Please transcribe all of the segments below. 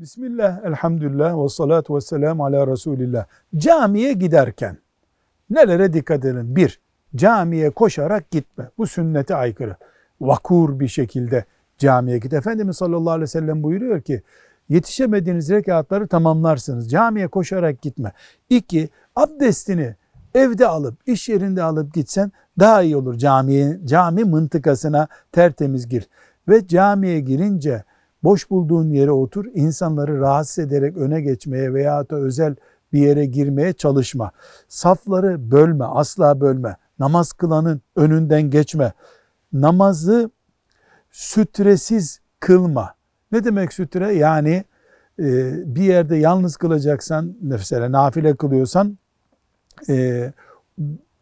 Bismillah, elhamdülillah ve salatu ve selamu ala Resulillah. Camiye giderken nelere dikkat edin? Bir, camiye koşarak gitme. Bu sünnete aykırı. Vakur bir şekilde camiye git. Efendimiz sallallahu aleyhi ve sellem buyuruyor ki, yetişemediğiniz rekatları tamamlarsınız. Camiye koşarak gitme. İki, abdestini evde alıp, iş yerinde alıp gitsen daha iyi olur. Camiye, cami mıntıkasına tertemiz gir. Ve camiye girince boş bulduğun yere otur, insanları rahatsız ederek öne geçmeye veya da özel bir yere girmeye çalışma. Safları bölme, asla bölme. Namaz kılanın önünden geçme. Namazı sütresiz kılma. Ne demek sütre? Yani e, bir yerde yalnız kılacaksan, mesela nafile kılıyorsan e,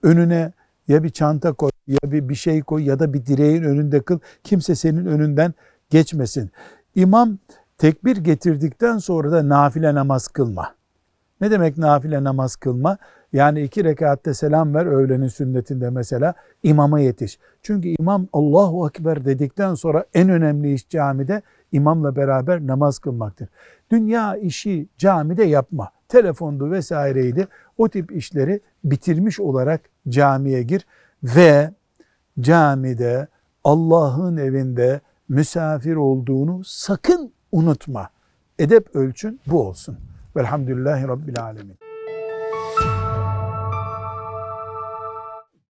önüne ya bir çanta koy ya bir, bir şey koy ya da bir direğin önünde kıl. Kimse senin önünden geçmesin. İmam tekbir getirdikten sonra da nafile namaz kılma. Ne demek nafile namaz kılma? Yani iki rekatte selam ver öğlenin sünnetinde mesela imama yetiş. Çünkü imam Allahu Ekber dedikten sonra en önemli iş camide imamla beraber namaz kılmaktır. Dünya işi camide yapma. Telefondu vesaireydi. O tip işleri bitirmiş olarak camiye gir ve camide Allah'ın evinde misafir olduğunu sakın unutma. Edep ölçün bu olsun. Velhamdülillahi Rabbil Alemin.